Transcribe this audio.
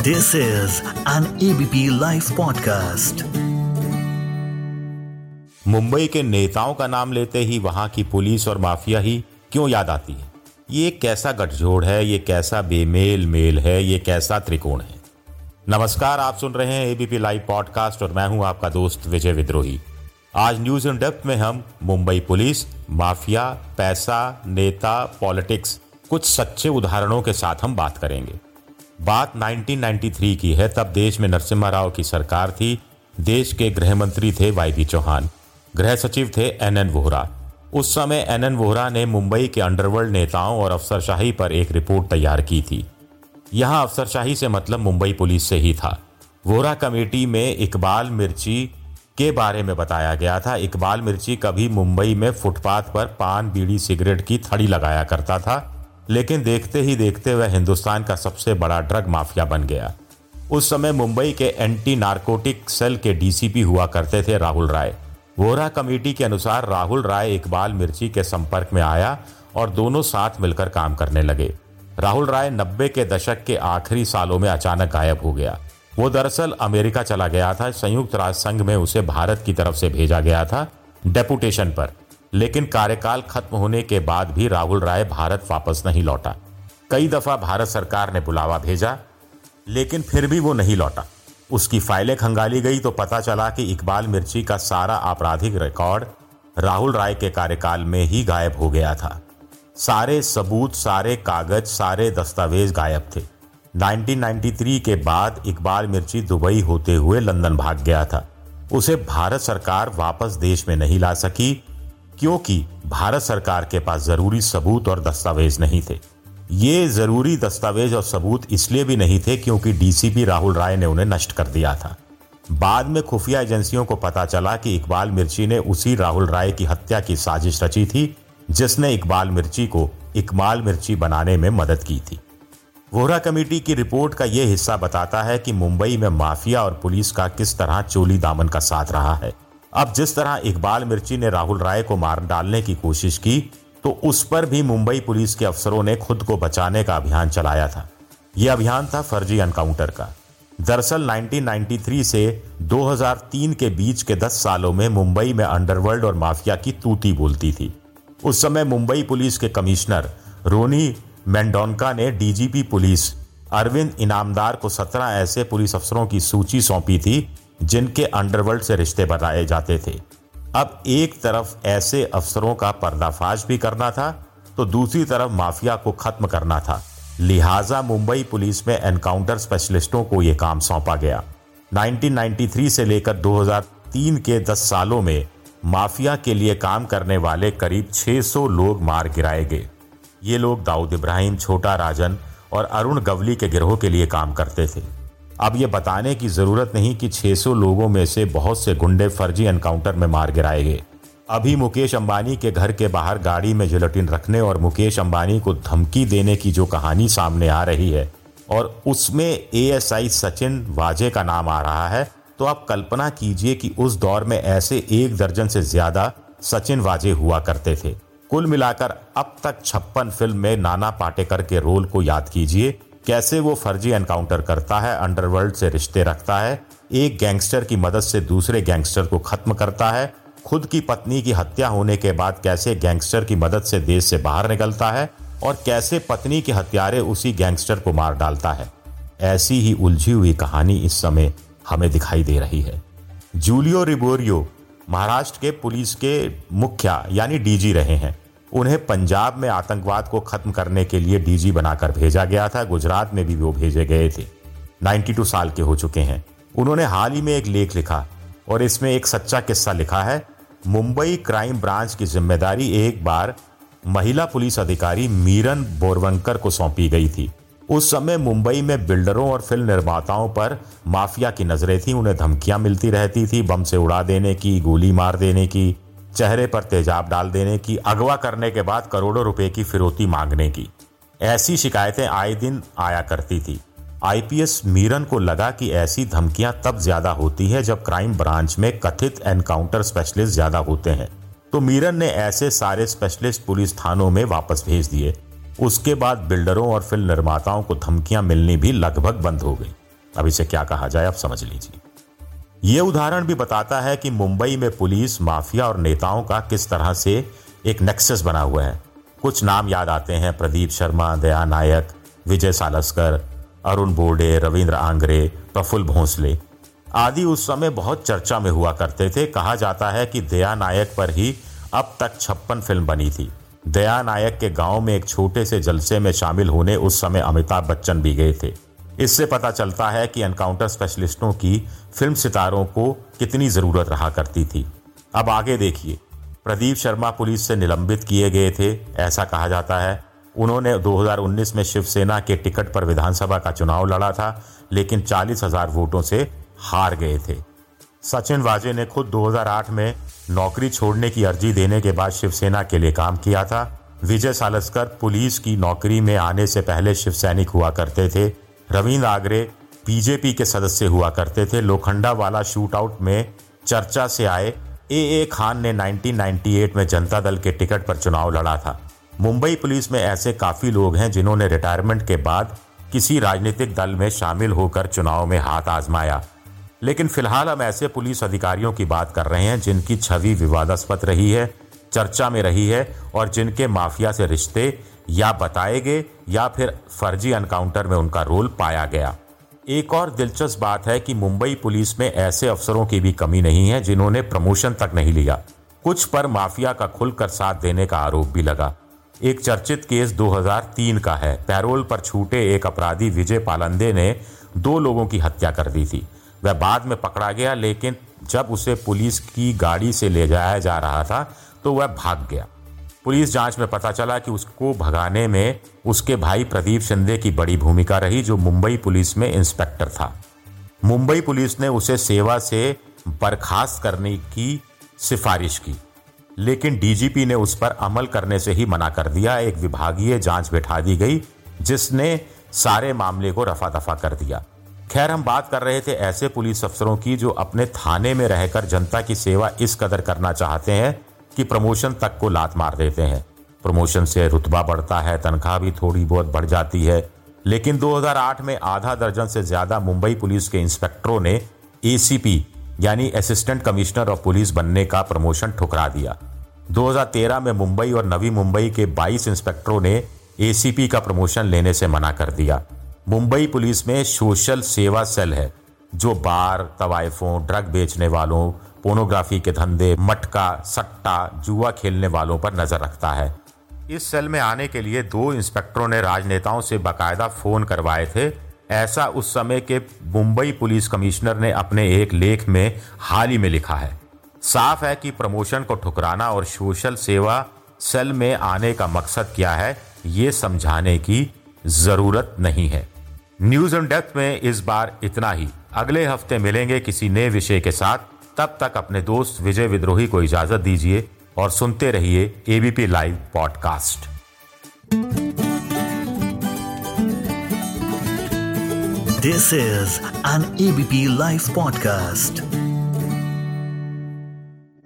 This is an ABP Life podcast. Mumbai के नेताओं का नाम लेते ही वहाँ की पुलिस और माफिया ही क्यों याद आती है? ये कैसा गठजोड़ है? ये कैसा बेमेल मेल है? ये कैसा त्रिकोण है? नमस्कार, आप सुन रहे हैं एबीपी लाइव पॉडकास्ट और मैं हूँ आपका दोस्त विजय विद्रोही। आज न्यूज़ इन डेप्थ में हम मुंबई पुलिस, माफिया, पैसा, नेता, पॉलिटिक्स, कुछ सच्चे उदाहरणों के साथ हम बात करेंगे। बात 1993 की है, तब देश में नरसिम्हा राव की सरकार थी। देश के गृह मंत्री थे वाई बी चौहान। गृह सचिव थे एन एन वोहरा। उस समय एन एन वोहरा ने मुंबई के अंडरवर्ल्ड नेताओं और अफसरशाही पर एक रिपोर्ट तैयार की थी। यहाँ अफसरशाही से मतलब मुंबई पुलिस से ही था। वोहरा कमेटी में इकबाल मिर्ची के बारे में बताया गया था। इकबाल मिर्ची कभी मुंबई में फुटपाथ पर पान, बीड़ी, सिगरेट की थड़ी लगाया करता था। लेकिन देखते ही देखते वह हिंदुस्तान का सबसे बड़ा ड्रग माफिया बन गया। उस समय मुंबई के एंटी नारकोटिक सेल के डीसीपी हुआ करते थे राहुल राय। वोरा कमेटी के अनुसार राहुल राय, इकबाल मिर्ची के संपर्क में आया और दोनों साथ मिलकर काम करने लगे। राहुल राय नब्बे के दशक के आखिरी सालों में अचानक गायब हो गया। वो दरअसल अमेरिका चला गया था, संयुक्त राष्ट्र संघ में उसे भारत की तरफ़ से भेजा गया था, डेपुटेशन पर। लेकिन कार्यकाल खत्म होने के बाद भी राहुल राय भारत वापस नहीं लौटा। कई दफ़ा भारत सरकार ने बुलावा भेजा, लेकिन फिर भी वो नहीं लौटा। उसकी फाइलें खंगाली गई तो पता चला कि इकबाल मिर्ची का सारा आपराधिक रिकॉर्ड राहुल राय के कार्यकाल में ही गायब हो गया था। सारे सबूत, सारे कागज़, सारे दस्तावेज़ गायब थे। 1993 के बाद इकबाल मिर्ची दुबई होते हुए लंदन भाग गया था। उसे भारत सरकार वापस देश में नहीं ला सकी क्योंकि भारत सरकार के पास ज़रूरी सबूत और दस्तावेज़ नहीं थे। ये ज़रूरी दस्तावेज़ और सबूत इसलिए भी नहीं थे क्योंकि डीसीपी राहुल राय ने उन्हें नष्ट कर दिया था। बाद में खुफिया एजेंसियों को पता चला कि इकबाल मिर्ची ने उसी राहुल राय की हत्या की साजिश रची थी, जिसने इकबाल मिर्ची को इकबाल मिर्ची बनाने में मदद की थी। वोहरा कमेटी की रिपोर्ट का यह हिस्सा बताता है कि मुंबई में माफिया और पुलिस का किस तरह चोली दामन का साथ रहा है। अब जिस तरह इकबाल मिर्ची ने राहुल राय को मार डालने की कोशिश की तो उस पर भी मुंबई पुलिस के अफसरों ने खुद को बचाने का अभियान चलाया था। यह अभियान था फर्जी एनकाउंटर का। दरअसल 1993 से 2003 के बीच के 10 सालों में मुंबई में अंडरवर्ल्ड और माफिया की तूती बोलती थी। उस समय मुंबई पुलिस के कमिश्नर रोनी मेंडोनका ने डीजीपी पुलिस अरविंद इनामदार को 17 ऐसे पुलिस अफसरों की सूची सौंपी थी जिनके अंडरवर्ल्ड से रिश्ते बताए जाते थे। अब एक तरफ़ ऐसे अफसरों का पर्दाफाश भी करना था तो दूसरी तरफ़ माफिया को खत्म करना था। लिहाजा मुंबई पुलिस में एनकाउंटर स्पेशलिस्टों को यह काम सौंपा गया। 1993 से लेकर 2003 के 10 सालों में माफिया के लिए काम करने वाले करीब 600 लोग मार गिराए गए। ये लोग दाऊद इब्राहिम, छोटा राजन और अरुण गवली के गिरोह के लिए काम करते थे। अब ये बताने की ज़रूरत नहीं कि 600 लोगों में से बहुत से गुंडे फर्जी एनकाउंटर में मार गिराए गए। अभी मुकेश अंबानी के घर के बाहर गाड़ी में जिलेटिन रखने और मुकेश अंबानी को धमकी देने की जो कहानी सामने आ रही है और उसमें एएसआई सचिन वाजे का नाम आ रहा है तो आप कल्पना कीजिए कि उस दौर में ऐसे एक दर्जन से ज़्यादा सचिन वाजे हुआ करते थे। कुल मिलाकर अब तक छप्पन फ़िल्म में नाना पाटेकर के रोल को याद कीजिए। कैसे वो फर्जी एनकाउंटर करता है, अंडरवर्ल्ड से रिश्ते रखता है, एक गैंगस्टर की मदद से दूसरे गैंगस्टर को खत्म करता है, खुद की पत्नी की हत्या होने के बाद कैसे गैंगस्टर की मदद से देश से बाहर निकलता है और कैसे पत्नी के हत्यारे उसी गैंगस्टर को मार डालता है। ऐसी ही उलझी हुई कहानी इस समय हमें दिखाई दे रही है। जूलियो रिबोरियो महाराष्ट्र के पुलिस के मुखिया यानी डीजी रहे हैं। उन्हें पंजाब में आतंकवाद को खत्म करने के लिए डीजी बनाकर भेजा गया था। गुजरात में भी वो भेजे गए थे। 92 साल के हो चुके हैं। उन्होंने हाल ही में एक लेख लिखा और इसमें एक सच्चा किस्सा लिखा है। मुंबई क्राइम ब्रांच की ज़िम्मेदारी एक बार महिला पुलिस अधिकारी मीरन बोरवंकर को सौंपी गई थी। उस समय मुंबई में बिल्डरों और फ़िल्म निर्माताओं पर माफिया की नज़रें थी। उन्हें धमकियाँ मिलती रहती थी बम से उड़ा देने की, गोली मार देने की। चेहरे पर तेजाब डाल देने की, अगवा करने के बाद करोड़ों रुपए की फिरौती मांगने की। ऐसी शिकायतें आए दिन आया करती थी। आईपीएस मीरन को लगा कि ऐसी धमकियाँ तब ज़्यादा होती है जब क्राइम ब्रांच में कथित एनकाउंटर स्पेशलिस्ट ज़्यादा होते हैं। तो मीरन ने ऐसे सारे स्पेशलिस्ट पुलिस थानों में वापस भेज दिए। उसके बाद बिल्डरों और फ़िल्म निर्माताओं को धमकियाँ मिलनी भी लगभग बंद हो गई। अब इसे क्या कहा जाए, आप समझ लीजिए। ये उदाहरण भी बताता है कि मुंबई में पुलिस, माफिया और नेताओं का किस तरह से एक नेक्सस बना हुआ है। कुछ नाम याद आते हैं, प्रदीप शर्मा, दया नायक, विजय सालस्कर, अरुण बोर्डे, रविंद्र आंग्रे, प्रफुल्ल भोंसले। आदि उस समय बहुत चर्चा में हुआ करते थे। कहा जाता है कि दया नायक पर ही अब तक छप्पन फ़िल्म बनी थी। दया नायक के गाँव में एक छोटे से जलसे में शामिल होने उस समय अमिताभ बच्चन भी गए थे। इससे पता चलता है कि एनकाउंटर स्पेशलिस्टों की फ़िल्म सितारों को कितनी ज़रूरत रहा करती थी। अब आगे देखिए। प्रदीप शर्मा पुलिस से निलंबित किए गए थे, ऐसा कहा जाता है। उन्होंने 2019 में शिवसेना के टिकट पर विधानसभा का चुनाव लड़ा था, लेकिन चालीस हज़ार वोटों से हार गए थे। सचिन वाजे ने खुद 2008 में नौकरी छोड़ने की अर्जी देने के बाद शिवसेना के लिए काम किया था। विजय सालस्कर पुलिस की नौकरी में आने से पहले शिव सैनिक हुआ करते थे। रविंद्र आगरे बीजेपी के सदस्य हुआ करते थे। लोखंडा वाला शूट आउट में चर्चा से आए ए ए खान ने 1998 में जनता दल के टिकट पर चुनाव लड़ा था। मुंबई पुलिस में ऐसे काफ़ी लोग हैं जिन्होंने रिटायरमेंट के बाद किसी राजनीतिक दल में शामिल होकर चुनाव में हाथ आजमाया। लेकिन फ़िलहाल हम ऐसे पुलिस अधिकारियों की बात कर रहे हैं जिनकी छवि विवादास्पद रही है, चर्चा में रही है और जिनके माफिया से रिश्ते या बताए गए या फिर फर्जी एनकाउंटर में उनका रोल पाया गया। एक और दिलचस्प बात है कि मुंबई पुलिस में ऐसे अफसरों की भी कमी नहीं है जिन्होंने प्रमोशन तक नहीं लिया। कुछ पर माफिया का खुलकर साथ देने का आरोप भी लगा। एक चर्चित केस 2003 का है। पैरोल पर छूटे एक अपराधी विजय पालंदे ने दो लोगों की हत्या कर दी थी। वह बाद में पकड़ा गया, लेकिन जब उसे पुलिस की गाड़ी से ले जाया जा रहा था तो वह भाग गया। पुलिस जाँच में पता चला कि उसको भगाने में उसके भाई प्रदीप शिंदे की बड़ी भूमिका रही, जो मुंबई पुलिस में इंस्पेक्टर था। मुंबई पुलिस ने उसे सेवा से बर्खास्त करने की सिफारिश की, लेकिन डीजीपी ने उस पर अमल करने से ही मना कर दिया। एक विभागीय जाँच बैठा दी गई, जिसने सारे मामले को रफा दफ़ा कर दिया। खैर, हम बात कर रहे थे ऐसे पुलिस अफसरों की, जो अपने थाने में रहकर जनता की सेवा इस कदर करना चाहते हैं कि प्रमोशन तक को लात मार देते हैं। प्रमोशन से रुतबा बढ़ता है, तनख्वाह भी थोड़ी बहुत बढ़ जाती है। लेकिन 2008 में आधा दर्जन से ज़्यादा मुंबई पुलिस के इंस्पेक्टरों ने एसीपी यानी असिस्टेंट कमिश्नर ऑफ़ पुलिस बनने का प्रमोशन ठुकरा दिया। 2013 में मुंबई और नवी मुंबई के 22 इंस्पेक्टरों ने एसीपी का प्रमोशन लेने से मना कर दिया। मुंबई पुलिस में सोशल सेवा सेल है। जो बार, तवायफों, ड्रग बेचने वालों पोनोग्राफी के धंधे, मटका, सट्टा, जुआ खेलने वालों पर नज़र रखता है। इस सेल में आने के लिए दो इंस्पेक्टरों ने राजनेताओं से बाकायदा फ़ोन करवाए थे। ऐसा उस समय के मुंबई पुलिस कमिश्नर ने अपने एक लेख में हाल ही में लिखा है। साफ़ है कि प्रमोशन को ठुकराना और सोशल सेवा सेल में आने का मकसद क्या है, ये समझाने की ज़रूरत नहीं है। न्यूज़ एंड डेप्थ में इस बार इतना ही। अगले हफ़्ते मिलेंगे किसी नए विषय के साथ तब तक अपने दोस्त विजय विद्रोही को इजाज़त दीजिए और सुनते रहिए ABP live podcast this is an ABP live podcast.